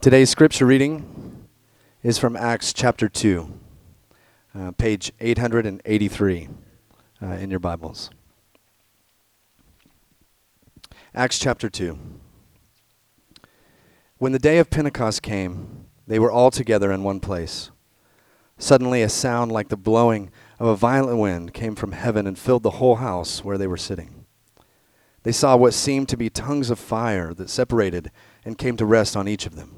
Today's scripture reading is from Acts chapter 2, uh, page 883 uh, in your Bibles. Acts chapter 2. When the day of Pentecost came, they were all together in one place. Suddenly, a sound like the blowing of a violent wind came from heaven and filled the whole house where they were sitting. They saw what seemed to be tongues of fire that separated and came to rest on each of them.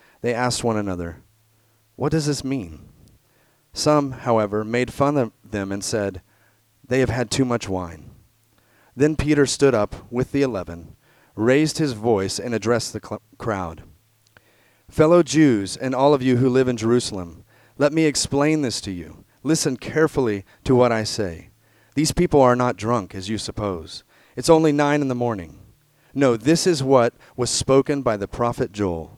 they asked one another, What does this mean? Some, however, made fun of them and said, They have had too much wine. Then Peter stood up with the eleven, raised his voice, and addressed the cl- crowd Fellow Jews, and all of you who live in Jerusalem, let me explain this to you. Listen carefully to what I say. These people are not drunk, as you suppose. It's only nine in the morning. No, this is what was spoken by the prophet Joel.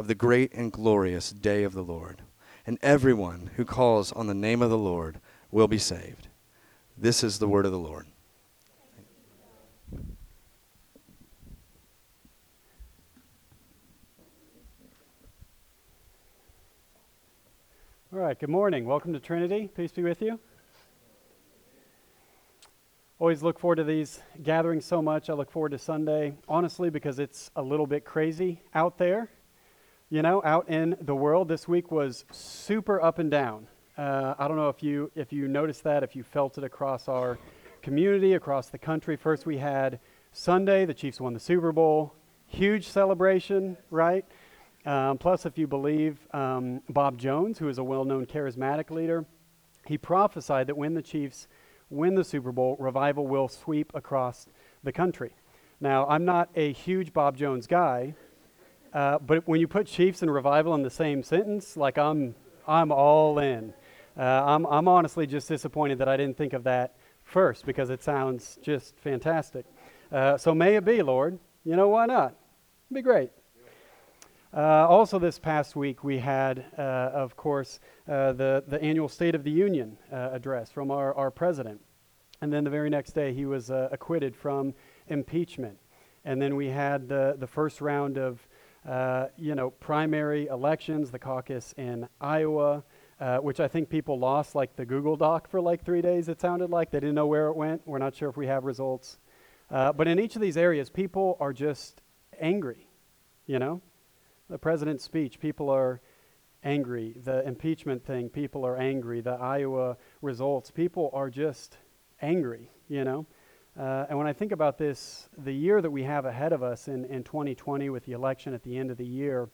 of the great and glorious day of the Lord. And everyone who calls on the name of the Lord will be saved. This is the word of the Lord. All right, good morning. Welcome to Trinity. Peace be with you. Always look forward to these gatherings so much. I look forward to Sunday, honestly, because it's a little bit crazy out there. You know, out in the world, this week was super up and down. Uh, I don't know if you if you noticed that, if you felt it across our community, across the country. First, we had Sunday. The Chiefs won the Super Bowl. Huge celebration, right? Um, plus, if you believe um, Bob Jones, who is a well-known charismatic leader, he prophesied that when the Chiefs win the Super Bowl, revival will sweep across the country. Now, I'm not a huge Bob Jones guy, uh, but when you put Chiefs and revival in the same sentence, like I'm, I'm all in. Uh, I'm, I'm honestly just disappointed that I didn't think of that first because it sounds just fantastic. Uh, so may it be, Lord. You know, why not? It'd be great. Uh, also, this past week, we had, uh, of course, uh, the, the annual State of the Union uh, address from our, our president. And then the very next day, he was uh, acquitted from impeachment. And then we had the, the first round of, uh, you know, primary elections, the caucus in Iowa, which I think people lost like the Google Doc for like three days, it sounded like. They didn't know where it went. We're not sure if we have results. but in each of these areas, people are just angry, you know? the president's speech, people are angry. The impeachment thing, people are angry. The Iowa results, people are just angry, you know? Uh, and when I think about this, the year that we have ahead of us in, in 2020 with the election at the end of the year,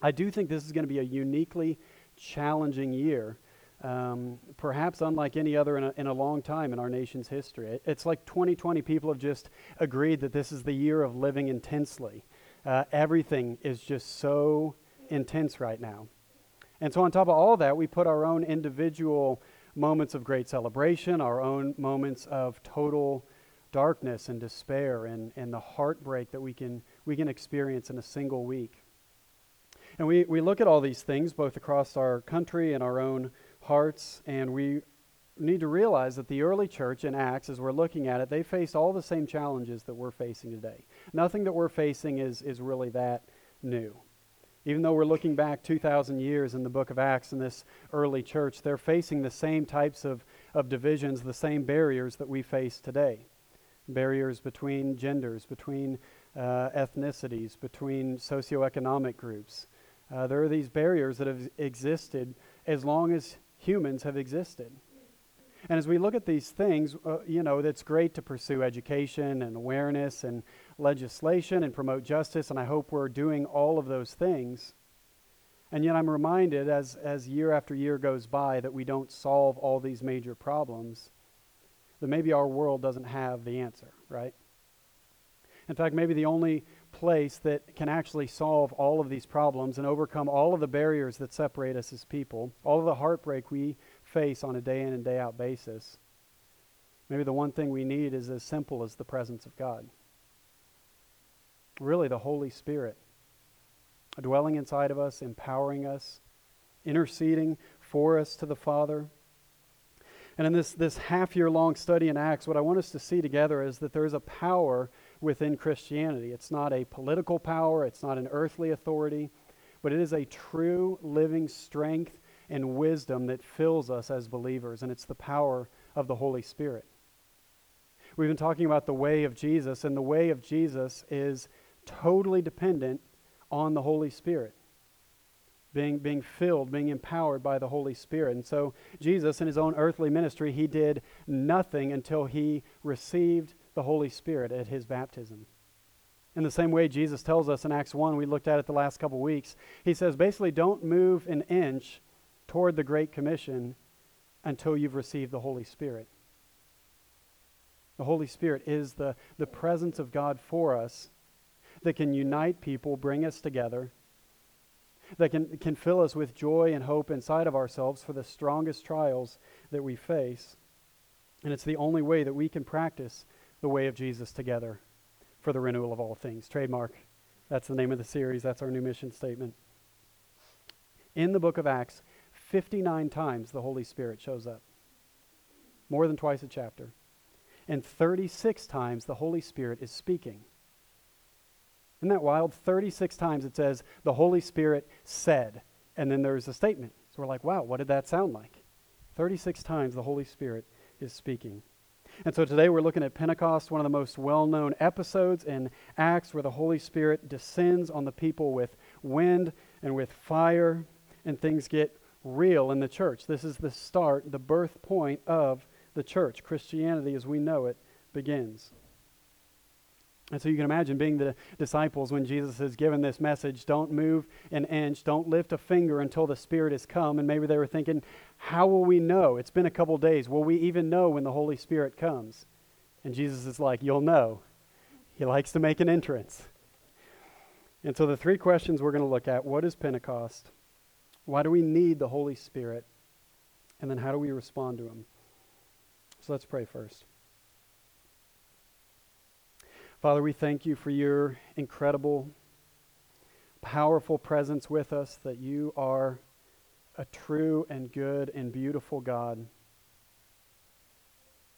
I do think this is going to be a uniquely challenging year, um, perhaps unlike any other in a, in a long time in our nation's history. It, it's like 2020 people have just agreed that this is the year of living intensely. Uh, everything is just so intense right now. And so, on top of all that, we put our own individual moments of great celebration, our own moments of total darkness and despair and, and the heartbreak that we can, we can experience in a single week. And we, we look at all these things both across our country and our own hearts, and we need to realize that the early church in Acts, as we're looking at it, they faced all the same challenges that we're facing today. Nothing that we're facing is, is really that new. Even though we're looking back 2,000 years in the book of Acts in this early church, they're facing the same types of, of divisions, the same barriers that we face today barriers between genders, between uh, ethnicities, between socioeconomic groups. Uh, there are these barriers that have existed as long as humans have existed. And as we look at these things, uh, you know, it's great to pursue education and awareness and legislation and promote justice, and I hope we're doing all of those things. And yet I'm reminded as, as year after year goes by that we don't solve all these major problems, that maybe our world doesn't have the answer, right? In fact, maybe the only place that can actually solve all of these problems and overcome all of the barriers that separate us as people, all of the heartbreak we face on a day in and day out basis, maybe the one thing we need is as simple as the presence of God. Really, the Holy Spirit dwelling inside of us, empowering us, interceding for us to the Father. And in this, this half year long study in Acts, what I want us to see together is that there is a power within Christianity. It's not a political power, it's not an earthly authority, but it is a true living strength and wisdom that fills us as believers, and it's the power of the Holy Spirit. We've been talking about the way of Jesus, and the way of Jesus is totally dependent on the Holy Spirit being, being filled, being empowered by the Holy Spirit. And so, Jesus, in his own earthly ministry, he did nothing until he received the Holy Spirit at his baptism. In the same way, Jesus tells us in Acts 1, we looked at it the last couple weeks, he says basically, don't move an inch toward the Great Commission until you've received the Holy Spirit. The Holy Spirit is the, the presence of God for us that can unite people, bring us together that can, can fill us with joy and hope inside of ourselves for the strongest trials that we face. And it's the only way that we can practice the way of Jesus together for the renewal of all things. Trademark. That's the name of the series. That's our new mission statement. In the book of Acts, 59 times the Holy Spirit shows up, more than twice a chapter. And 36 times the Holy Spirit is speaking. Isn't that wild? 36 times it says, the Holy Spirit said, and then there's a statement. So we're like, wow, what did that sound like? 36 times the Holy Spirit is speaking. And so today we're looking at Pentecost, one of the most well known episodes in Acts where the Holy Spirit descends on the people with wind and with fire, and things get real in the church. This is the start, the birth point of the church. Christianity as we know it begins. And so you can imagine being the disciples when Jesus has given this message don't move an inch, don't lift a finger until the Spirit has come. And maybe they were thinking, how will we know? It's been a couple days. Will we even know when the Holy Spirit comes? And Jesus is like, you'll know. He likes to make an entrance. And so the three questions we're going to look at what is Pentecost? Why do we need the Holy Spirit? And then how do we respond to Him? So let's pray first. Father, we thank you for your incredible, powerful presence with us, that you are a true and good and beautiful God.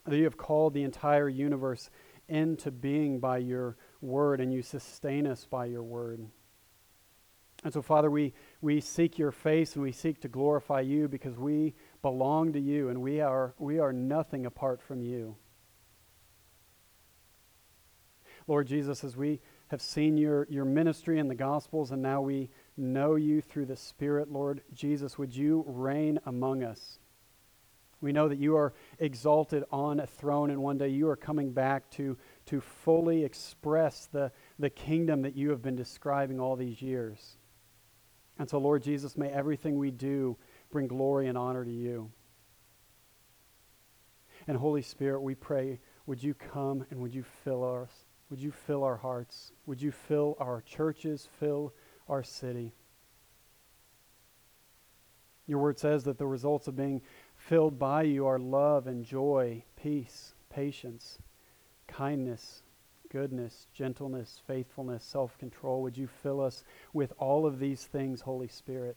That you have called the entire universe into being by your word, and you sustain us by your word. And so, Father, we, we seek your face and we seek to glorify you because we belong to you and we are, we are nothing apart from you. Lord Jesus, as we have seen your, your ministry in the Gospels and now we know you through the Spirit, Lord Jesus, would you reign among us? We know that you are exalted on a throne, and one day you are coming back to, to fully express the, the kingdom that you have been describing all these years. And so, Lord Jesus, may everything we do bring glory and honor to you. And Holy Spirit, we pray, would you come and would you fill us? Would you fill our hearts? Would you fill our churches, fill our city? Your word says that the results of being filled by you are love and joy, peace, patience, kindness, goodness, gentleness, faithfulness, self control. Would you fill us with all of these things, Holy Spirit?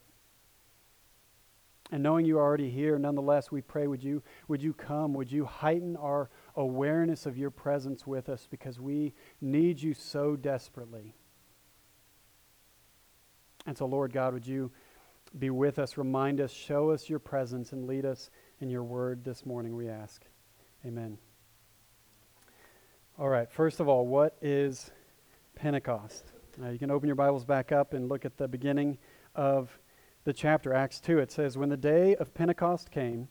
And knowing you are already here, nonetheless, we pray, would you, would you come? Would you heighten our awareness of your presence with us because we need you so desperately? And so, Lord God, would you be with us, remind us, show us your presence, and lead us in your word this morning, we ask. Amen. All right, first of all, what is Pentecost. You can open your Bibles back up and look at the beginning of the chapter, Acts 2. It says, When the day of Pentecost came,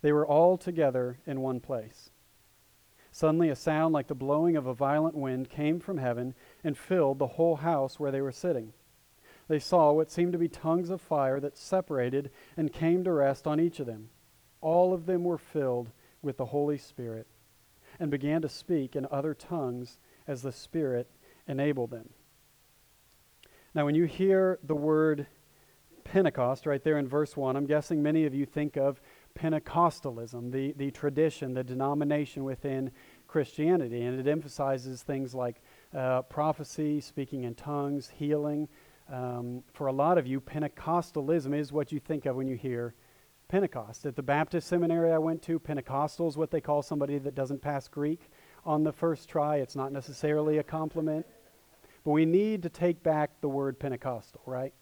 they were all together in one place. Suddenly, a sound like the blowing of a violent wind came from heaven and filled the whole house where they were sitting. They saw what seemed to be tongues of fire that separated and came to rest on each of them. All of them were filled with the Holy Spirit and began to speak in other tongues as the Spirit enabled them. Now, when you hear the word Pentecost right there in verse 1, I'm guessing many of you think of Pentecostalism, the, the tradition, the denomination within Christianity. And it emphasizes things like uh, prophecy, speaking in tongues, healing. Um, for a lot of you, Pentecostalism is what you think of when you hear Pentecost. At the Baptist seminary I went to, Pentecostal is what they call somebody that doesn't pass Greek on the first try. It's not necessarily a compliment. But we need to take back the word Pentecostal, right?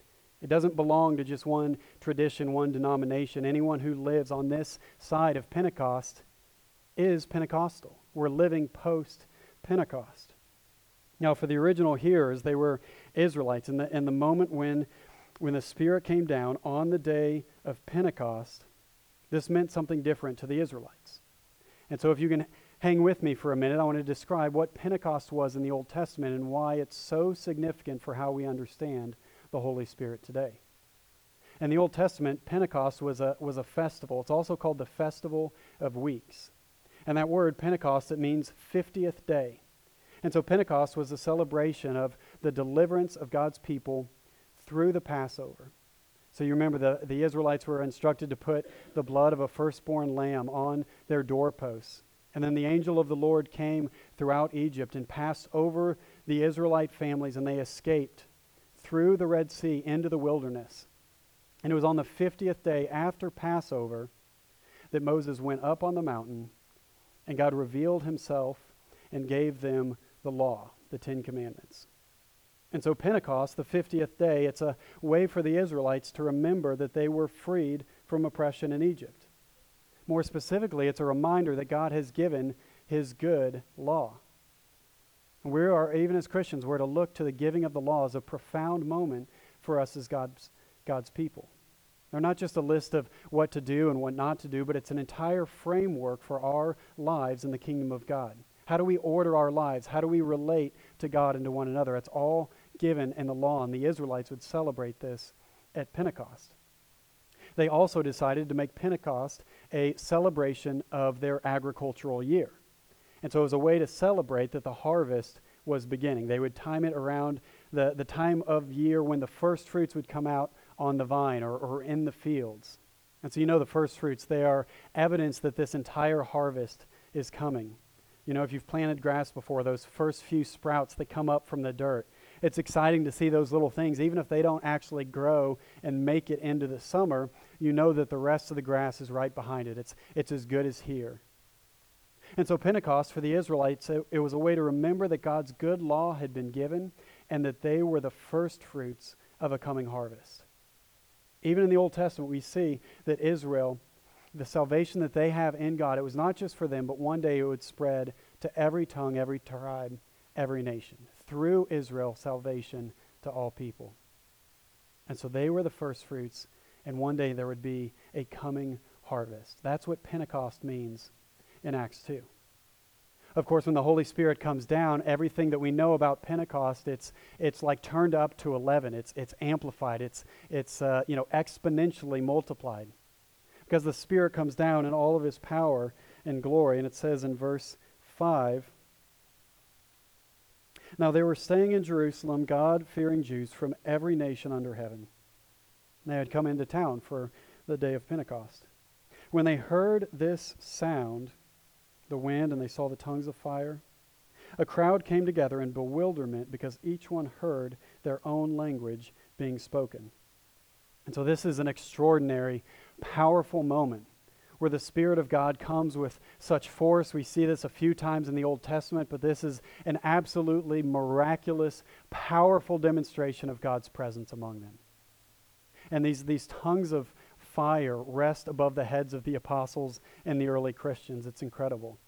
It doesn't belong to just one tradition, one denomination. Anyone who lives on this side of Pentecost is Pentecostal. We're living post Pentecost. Now, for the original hearers, they were Israelites. And the, in the moment when when the Spirit came down on the day of Pentecost, this meant something different to the Israelites. And so, if you can hang with me for a minute, I want to describe what Pentecost was in the Old Testament and why it's so significant for how we understand the Holy Spirit today. In the Old Testament, Pentecost was a, was a festival. It's also called the Festival of Weeks. And that word, Pentecost, it means 50th day. And so Pentecost was a celebration of the deliverance of God's people through the Passover. So you remember the, the Israelites were instructed to put the blood of a firstborn lamb on their doorposts. And then the angel of the Lord came throughout Egypt and passed over the Israelite families, and they escaped through the Red Sea into the wilderness. And it was on the 50th day after Passover that Moses went up on the mountain, and God revealed himself and gave them the law, the Ten Commandments. And so, Pentecost, the 50th day, it's a way for the Israelites to remember that they were freed from oppression in Egypt. More specifically, it's a reminder that God has given his good law. We are, even as Christians, we're to look to the giving of the law as a profound moment for us as God's, God's people. They're not just a list of what to do and what not to do, but it's an entire framework for our lives in the kingdom of God. How do we order our lives? How do we relate to God and to one another? It's all given in the law, and the Israelites would celebrate this at Pentecost. They also decided to make Pentecost a celebration of their agricultural year. And so it was a way to celebrate that the harvest was beginning. They would time it around the, the time of year when the first fruits would come out on the vine or, or in the fields. And so you know the first fruits, they are evidence that this entire harvest is coming. You know, if you've planted grass before, those first few sprouts that come up from the dirt, it's exciting to see those little things. Even if they don't actually grow and make it into the summer, you know that the rest of the grass is right behind it. It's, it's as good as here. And so, Pentecost for the Israelites, it, it was a way to remember that God's good law had been given and that they were the first fruits of a coming harvest. Even in the Old Testament, we see that Israel the salvation that they have in God, it was not just for them, but one day it would spread to every tongue, every tribe, every nation. Through Israel, salvation to all people. And so they were the first fruits, and one day there would be a coming harvest. That's what Pentecost means in Acts 2. Of course, when the Holy Spirit comes down, everything that we know about Pentecost, it's, it's like turned up to 11. It's, it's amplified. It's, it's uh, you know, exponentially multiplied because the Spirit comes down in all of his power and glory. And it says in verse 5 Now they were staying in Jerusalem, God fearing Jews from every nation under heaven. They had come into town for the day of Pentecost. When they heard this sound, the wind, and they saw the tongues of fire, a crowd came together in bewilderment because each one heard their own language being spoken. And so, this is an extraordinary, powerful moment where the Spirit of God comes with such force. We see this a few times in the Old Testament, but this is an absolutely miraculous, powerful demonstration of God's presence among them. And these, these tongues of fire rest above the heads of the apostles and the early Christians. It's incredible.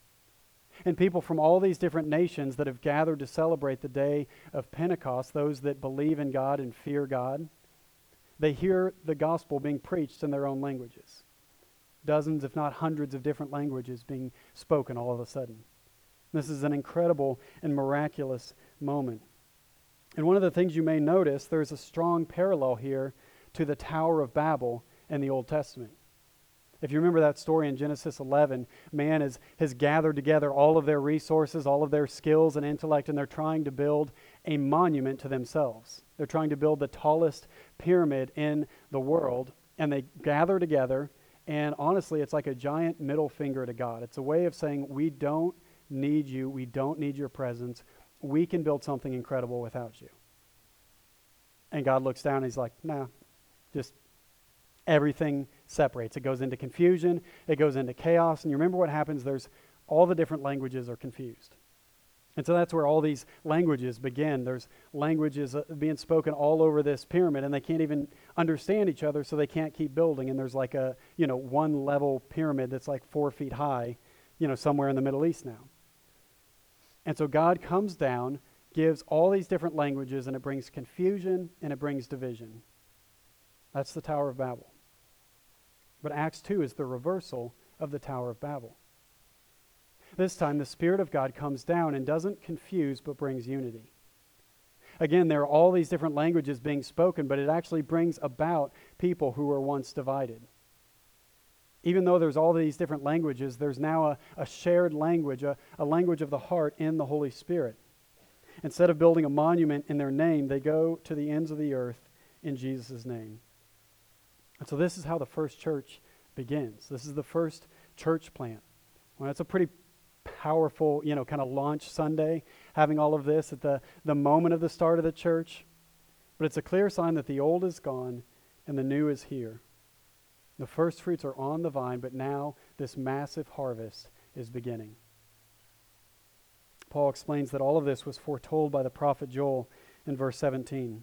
And people from all these different nations that have gathered to celebrate the day of Pentecost, those that believe in God and fear God, they hear the gospel being preached in their own languages. Dozens, if not hundreds, of different languages being spoken all of a sudden. This is an incredible and miraculous moment. And one of the things you may notice, there's a strong parallel here to the Tower of Babel in the Old Testament. If you remember that story in Genesis 11, man has, has gathered together all of their resources, all of their skills and intellect, and they're trying to build a monument to themselves. They're trying to build the tallest pyramid in the world, and they gather together, and honestly, it's like a giant middle finger to God. It's a way of saying, We don't need you, we don't need your presence, we can build something incredible without you. And God looks down and he's like, nah, just everything separates. It goes into confusion, it goes into chaos. And you remember what happens? There's all the different languages are confused. And so that's where all these languages begin. There's languages uh, being spoken all over this pyramid, and they can't even understand each other, so they can't keep building. And there's like a, you know, one level pyramid that's like four feet high, you know, somewhere in the Middle East now. And so God comes down, gives all these different languages, and it brings confusion and it brings division. That's the Tower of Babel. But Acts 2 is the reversal of the Tower of Babel. This time, the Spirit of God comes down and doesn't confuse, but brings unity. Again, there are all these different languages being spoken, but it actually brings about people who were once divided even though there's all these different languages, there's now a, a shared language, a, a language of the heart in the Holy Spirit. Instead of building a monument in their name, they go to the ends of the earth in Jesus' name. And so this is how the first church begins. This is the first church plant. Well, that's a pretty powerful, you know, kind of launch Sunday, having all of this at the, the moment of the start of the church. But it's a clear sign that the old is gone and the new is here. The first fruits are on the vine, but now this massive harvest is beginning. Paul explains that all of this was foretold by the prophet Joel in verse 17.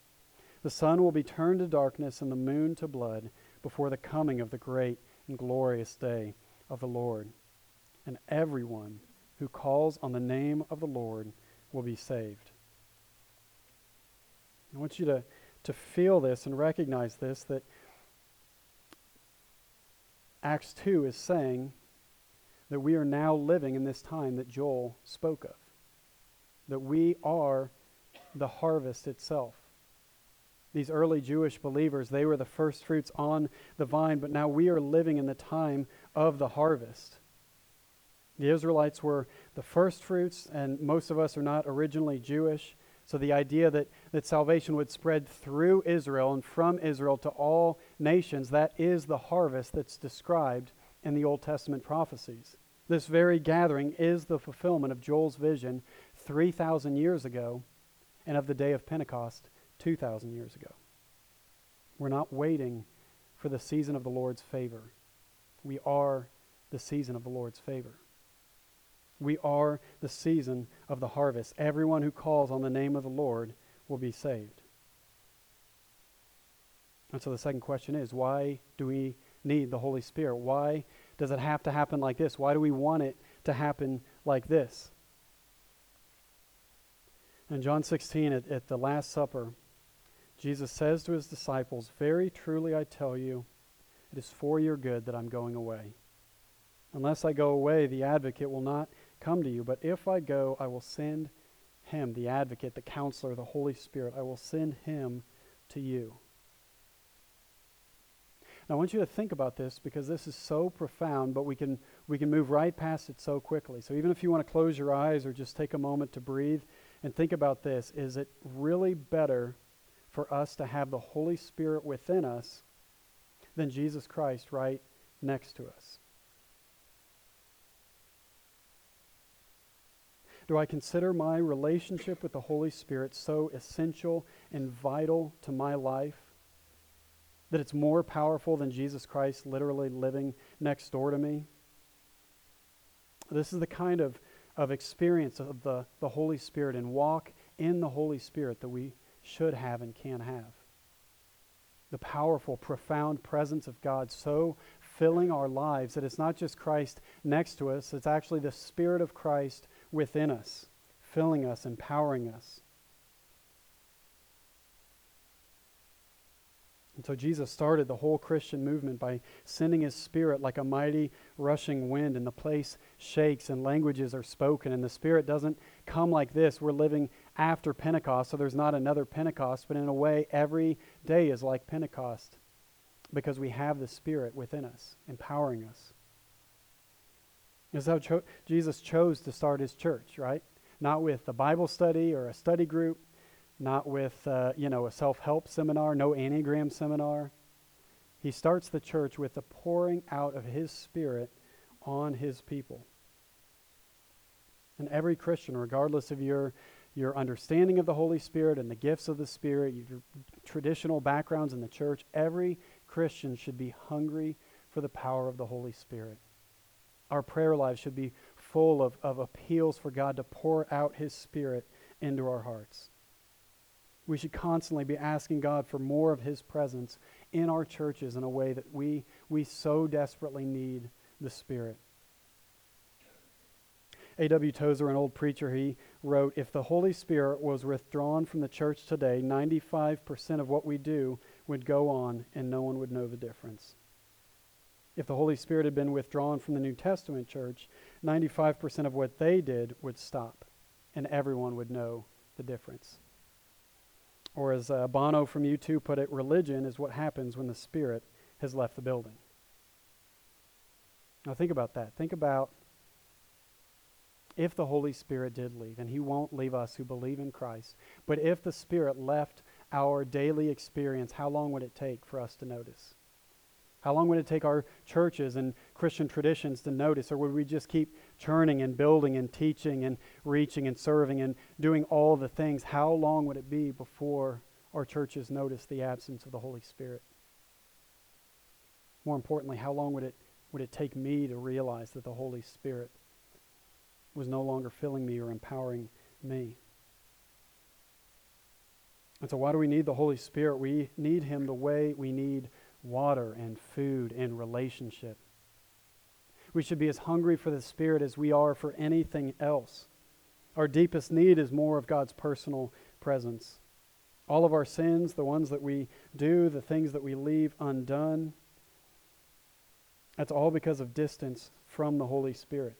The sun will be turned to darkness and the moon to blood before the coming of the great and glorious day of the Lord. And everyone who calls on the name of the Lord will be saved. I want you to to feel this and recognize this that Acts 2 is saying that we are now living in this time that Joel spoke of. That we are the harvest itself. These early Jewish believers, they were the first fruits on the vine, but now we are living in the time of the harvest. The Israelites were the first fruits, and most of us are not originally Jewish. So the idea that, that salvation would spread through Israel and from Israel to all nations, that is the harvest that's described in the Old Testament prophecies. This very gathering is the fulfillment of Joel's vision 3,000 years ago and of the day of Pentecost 2,000 years ago. We're not waiting for the season of the Lord's favor. We are the season of the Lord's favor. We are the season of the harvest. Everyone who calls on the name of the Lord will be saved. And so the second question is why do we need the Holy Spirit? Why does it have to happen like this? Why do we want it to happen like this? In John 16, at, at the Last Supper, Jesus says to his disciples, Very truly I tell you, it is for your good that I'm going away. Unless I go away, the advocate will not come to you. But if I go, I will send him, the advocate, the counselor, the Holy Spirit. I will send him to you. Now, I want you to think about this because this is so profound, but we can, we can move right past it so quickly. So, even if you want to close your eyes or just take a moment to breathe and think about this, is it really better for us to have the Holy Spirit within us than Jesus Christ right next to us? Do I consider my relationship with the Holy Spirit so essential and vital to my life that it's more powerful than Jesus Christ literally living next door to me? This is the kind of, of experience of the, the Holy Spirit and walk in the Holy Spirit that we should have and can have. The powerful, profound presence of God so filling our lives that it's not just Christ next to us, it's actually the Spirit of Christ within us, filling us, empowering us. And so Jesus started the whole Christian movement by sending his spirit like a mighty rushing wind, and the place shakes and languages are spoken. And the spirit doesn't come like this. We're living after Pentecost, so there's not another Pentecost, but in a way, every day is like Pentecost because we have the spirit within us, empowering us. This is how cho- Jesus chose to start his church, right? Not with a Bible study or a study group not with, uh, you know, a self help seminar, no Enneagram seminar. He starts the church with the pouring out of his spirit on his people. And every Christian, regardless of your, your understanding of the Holy Spirit and the gifts of the Spirit, your traditional backgrounds in the church, every Christian should be hungry for the power of the Holy Spirit. Our prayer lives should be full of, of appeals for God to pour out His Spirit into our hearts. We should constantly be asking God for more of His presence in our churches in a way that we, we so desperately need the Spirit. A.W. Tozer, an old preacher, he wrote If the Holy Spirit was withdrawn from the church today, 95% of what we do would go on and no one would know the difference. If the Holy Spirit had been withdrawn from the New Testament church, 95% of what they did would stop and everyone would know the difference. Or as uh, Bono from U2 put it, religion is what happens when the Spirit has left the building. Now think about that. Think about if the Holy Spirit did leave, and He won't leave us who believe in Christ, but if the Spirit left our daily experience, how long would it take for us to notice? How long would it take our churches and Christian traditions to notice? Or would we just keep churning and building and teaching and reaching and serving and doing all the things? How long would it be before our churches notice the absence of the Holy Spirit? More importantly, how long would it, would it take me to realize that the Holy Spirit was no longer filling me or empowering me? And so, why do we need the Holy Spirit? We need Him the way we need water and food and relationship. We should be as hungry for the Spirit as we are for anything else. Our deepest need is more of God's personal presence. All of our sins, the ones that we do, the things that we leave undone, that's all because of distance from the Holy Spirit.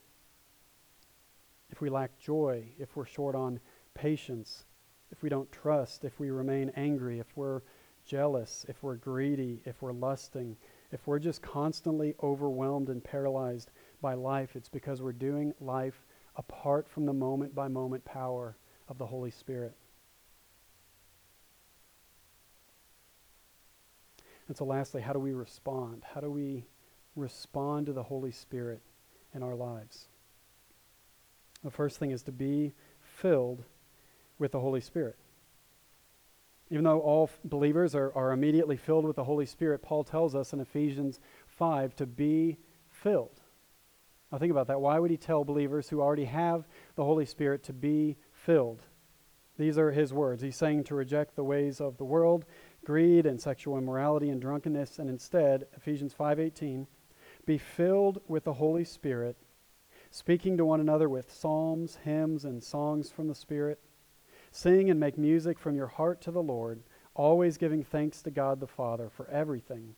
If we lack joy, if we're short on patience, if we don't trust, if we remain angry, if we're jealous, if we're greedy, if we're lusting, if we're just constantly overwhelmed and paralyzed by life, it's because we're doing life apart from the moment by moment power of the Holy Spirit. And so, lastly, how do we respond? How do we respond to the Holy Spirit in our lives? The first thing is to be filled with the Holy Spirit. Even though all believers are, are immediately filled with the Holy Spirit, Paul tells us in Ephesians 5 to be filled. Now, think about that. Why would he tell believers who already have the Holy Spirit to be filled? These are his words. He's saying to reject the ways of the world, greed and sexual immorality and drunkenness, and instead, Ephesians 5:18, be filled with the Holy Spirit, speaking to one another with psalms, hymns, and songs from the Spirit Sing and make music from your heart to the Lord, always giving thanks to God the Father for everything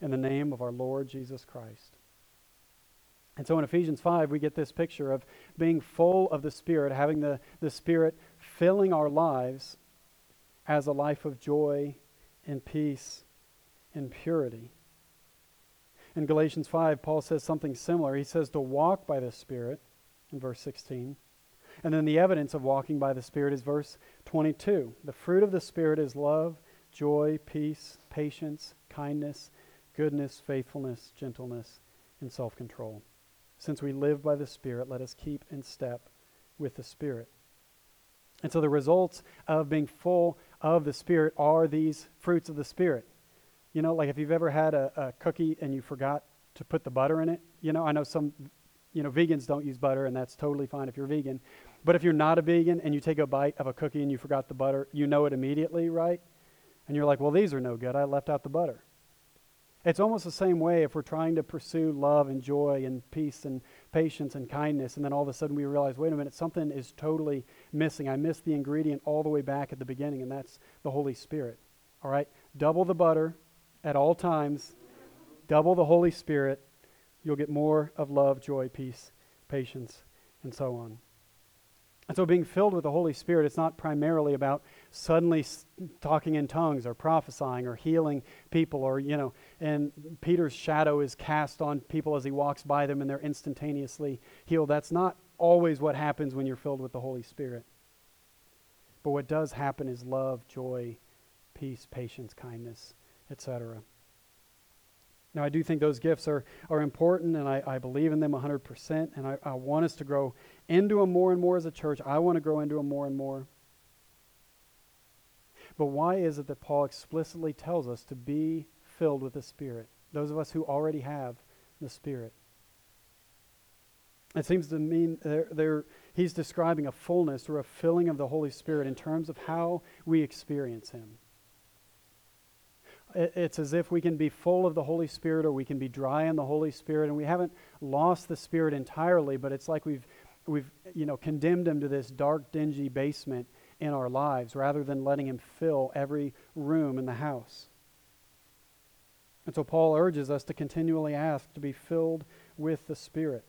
in the name of our Lord Jesus Christ. And so in Ephesians 5, we get this picture of being full of the Spirit, having the, the Spirit filling our lives as a life of joy and peace and purity. In Galatians 5, Paul says something similar. He says to walk by the Spirit in verse 16 and then the evidence of walking by the Spirit is verse 22. The fruit of the Spirit is love, joy, peace, patience, kindness, goodness, faithfulness, gentleness, and self control. Since we live by the Spirit, let us keep in step with the Spirit. And so the results of being full of the Spirit are these fruits of the Spirit. You know, like if you've ever had a, a cookie and you forgot to put the butter in it, you know, I know some, you know, vegans don't use butter, and that's totally fine if you're vegan. But if you're not a vegan and you take a bite of a cookie and you forgot the butter, you know it immediately, right? And you're like, well, these are no good. I left out the butter. It's almost the same way if we're trying to pursue love and joy and peace and patience and kindness, and then all of a sudden we realize, wait a minute, something is totally missing. I missed the ingredient all the way back at the beginning, and that's the Holy Spirit. All right? Double the butter at all times, double the Holy Spirit. You'll get more of love, joy, peace, patience, and so on. And so, being filled with the Holy Spirit, it's not primarily about suddenly talking in tongues or prophesying or healing people or, you know, and Peter's shadow is cast on people as he walks by them and they're instantaneously healed. That's not always what happens when you're filled with the Holy Spirit. But what does happen is love, joy, peace, patience, kindness, etc. Now, I do think those gifts are, are important, and I, I believe in them 100%, and I, I want us to grow into them more and more as a church. I want to grow into them more and more. But why is it that Paul explicitly tells us to be filled with the Spirit? Those of us who already have the Spirit. It seems to mean they're, they're, he's describing a fullness or a filling of the Holy Spirit in terms of how we experience Him it's as if we can be full of the Holy Spirit or we can be dry in the Holy Spirit, and we haven't lost the Spirit entirely, but it's like we've, we've you know, condemned him to this dark, dingy basement in our lives rather than letting him fill every room in the house. And so Paul urges us to continually ask to be filled with the Spirit.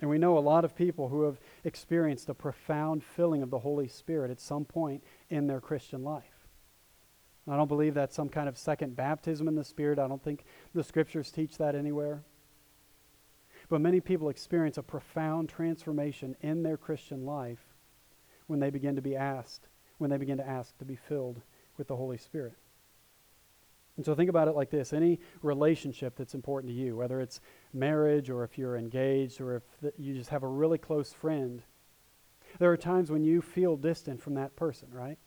And we know a lot of people who have experienced a profound filling of the Holy Spirit at some point in their Christian life. I don't believe that's some kind of second baptism in the Spirit. I don't think the scriptures teach that anywhere. But many people experience a profound transformation in their Christian life when they begin to be asked, when they begin to ask to be filled with the Holy Spirit. And so think about it like this any relationship that's important to you, whether it's marriage or if you're engaged or if you just have a really close friend, there are times when you feel distant from that person, right?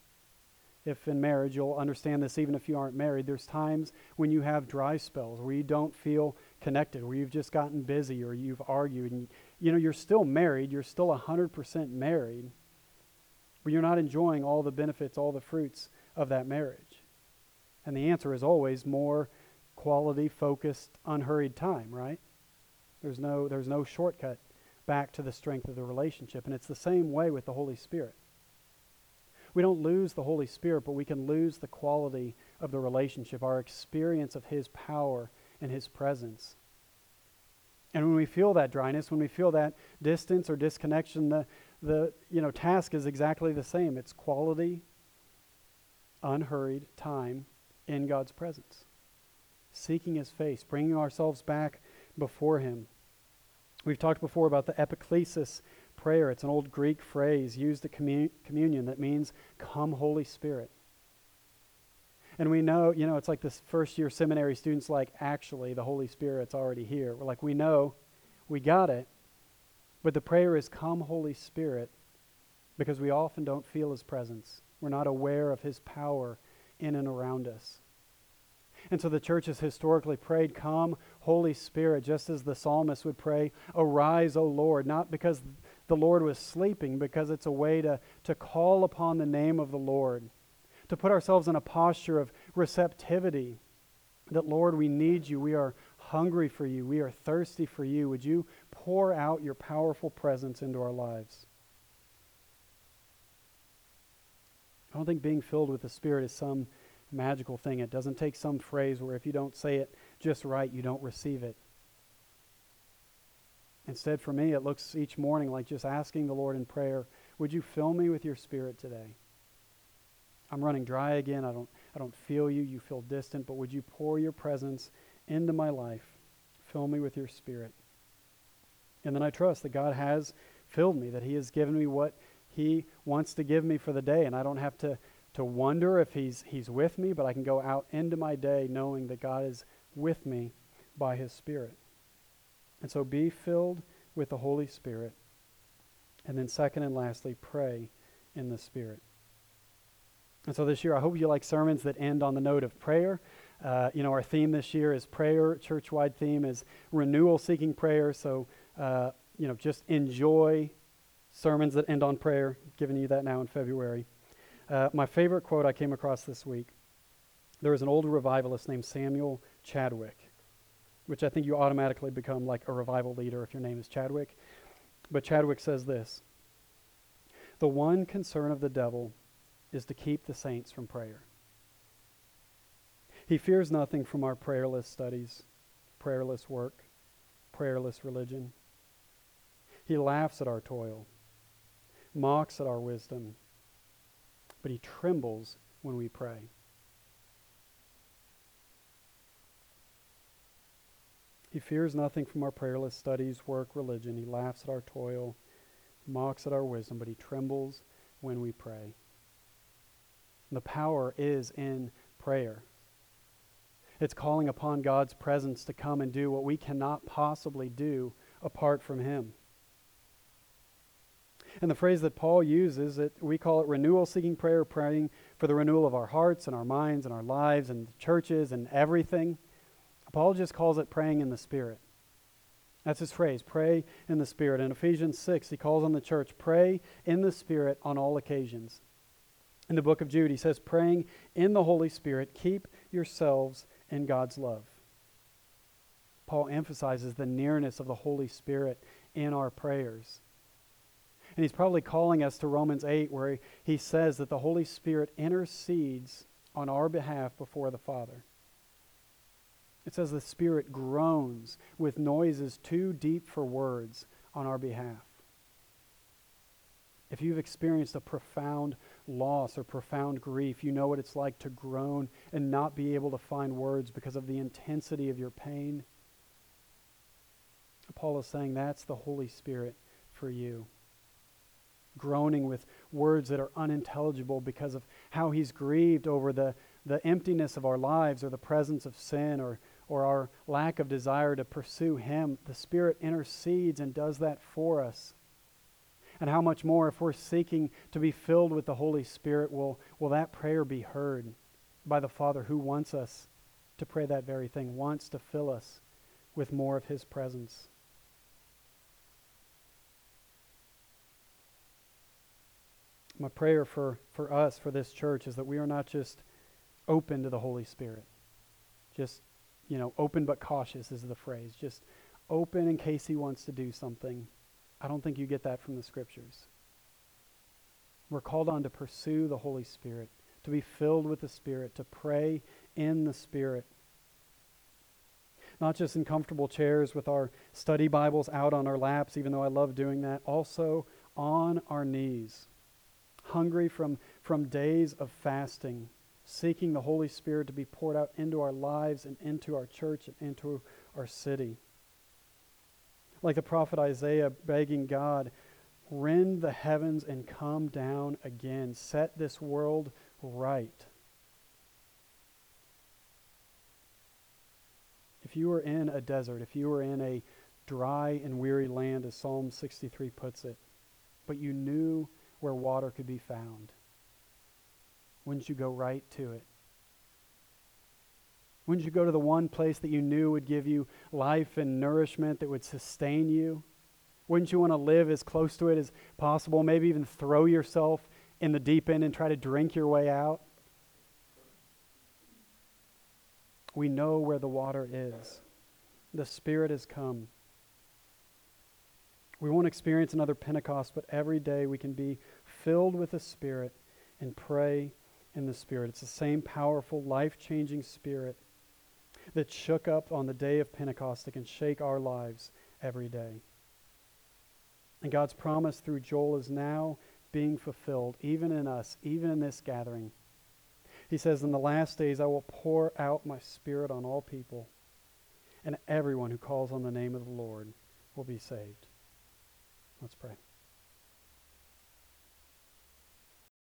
If in marriage, you'll understand this even if you aren't married. There's times when you have dry spells where you don't feel connected, where you've just gotten busy or you've argued. And, you know, you're still married, you're still 100% married, but you're not enjoying all the benefits, all the fruits of that marriage. And the answer is always more quality, focused, unhurried time, right? There's no, there's no shortcut back to the strength of the relationship. And it's the same way with the Holy Spirit we don't lose the Holy Spirit, but we can lose the quality of the relationship, our experience of His power and His presence. And when we feel that dryness, when we feel that distance or disconnection, the, the you know, task is exactly the same. It's quality, unhurried time in God's presence, seeking His face, bringing ourselves back before Him. We've talked before about the epiclesis prayer. It's an old Greek phrase used at commun- communion that means, Come, Holy Spirit. And we know, you know, it's like this first year seminary students like, actually, the Holy Spirit's already here. We're like, we know, we got it. But the prayer is, Come, Holy Spirit, because we often don't feel His presence. We're not aware of His power in and around us. And so the church has historically prayed, Come, Holy Spirit, just as the psalmist would pray, Arise, O Lord, not because the Lord was sleeping, because it's a way to, to call upon the name of the Lord, to put ourselves in a posture of receptivity. That, Lord, we need you. We are hungry for you. We are thirsty for you. Would you pour out your powerful presence into our lives? I don't think being filled with the Spirit is some magical thing. It doesn't take some phrase where if you don't say it just right, you don't receive it. Instead, for me, it looks each morning like just asking the Lord in prayer, Would you fill me with your spirit today? I'm running dry again. I don't, I don't feel you. You feel distant, but would you pour your presence into my life? Fill me with your spirit. And then I trust that God has filled me, that He has given me what He wants to give me for the day, and I don't have to to wonder if he's, he's with me, but I can go out into my day knowing that God is with me by his Spirit. And so be filled with the Holy Spirit. And then, second and lastly, pray in the Spirit. And so this year, I hope you like sermons that end on the note of prayer. Uh, you know, our theme this year is prayer. Church-wide theme is renewal, seeking prayer. So, uh, you know, just enjoy sermons that end on prayer. I'm giving you that now in February. Uh, my favorite quote I came across this week. There was an old revivalist named Samuel Chadwick, which I think you automatically become like a revival leader if your name is Chadwick. But Chadwick says this The one concern of the devil is to keep the saints from prayer. He fears nothing from our prayerless studies, prayerless work, prayerless religion. He laughs at our toil, mocks at our wisdom, but he trembles when we pray. He fears nothing from our prayerless studies, work, religion. He laughs at our toil, mocks at our wisdom, but he trembles when we pray. The power is in prayer. It's calling upon God's presence to come and do what we cannot possibly do apart from Him. And the phrase that Paul uses, it, we call it renewal seeking prayer, praying for the renewal of our hearts and our minds and our lives and churches and everything. Paul just calls it praying in the Spirit. That's his phrase, pray in the Spirit. In Ephesians 6, he calls on the church, pray in the Spirit on all occasions in the book of Jude. He says, praying in the Holy Spirit, keep yourselves in God's love. Paul emphasizes the nearness of the Holy Spirit in our prayers. And he's probably calling us to Romans 8, where he says that the Holy Spirit intercedes on our behalf before the Father. It says the Spirit groans with noises too deep for words on our behalf if you've experienced a profound loss or profound grief, you know what it's like to groan and not be able to find words because of the intensity of your pain. Paul is saying that's the Holy Spirit for you. Groaning with words that are unintelligible because of how he's grieved over the, the emptiness of our lives or the presence of sin or, or our lack of desire to pursue him. The Spirit intercedes and does that for us. And how much more, if we're seeking to be filled with the Holy Spirit, will, will that prayer be heard by the Father who wants us to pray that very thing, wants to fill us with more of His presence? My prayer for, for us, for this church, is that we are not just open to the Holy Spirit. Just, you know, open but cautious is the phrase. Just open in case He wants to do something I don't think you get that from the scriptures. We're called on to pursue the Holy Spirit, to be filled with the Spirit, to pray in the Spirit. Not just in comfortable chairs with our study Bibles out on our laps, even though I love doing that, also on our knees, hungry from, from days of fasting, seeking the Holy Spirit to be poured out into our lives and into our church and into our city like the prophet Isaiah begging God, rend the heavens and come down again. Set this world right. If you were in a desert, if you were in a dry and weary land, as Psalm 63 puts it, but you knew where water could be found, wouldn't you go right to it? Wouldn't you go to the one place that you knew would give you life and nourishment that would sustain you? Wouldn't you want to live as close to it as possible? Maybe even throw yourself in the deep end and try to drink your way out? We know where the water is. The Spirit has come. We won't experience another Pentecost, but every day we can be filled with the Spirit and pray in the Spirit. It's the same powerful, life changing Spirit that shook up on the day of Pentecost that can shake our lives every day. And God's promise through Joel is now being fulfilled, even in us, even in this gathering. He says, In the last days I will pour out my spirit on all people, and everyone who calls on the name of the Lord will be saved. Let's pray.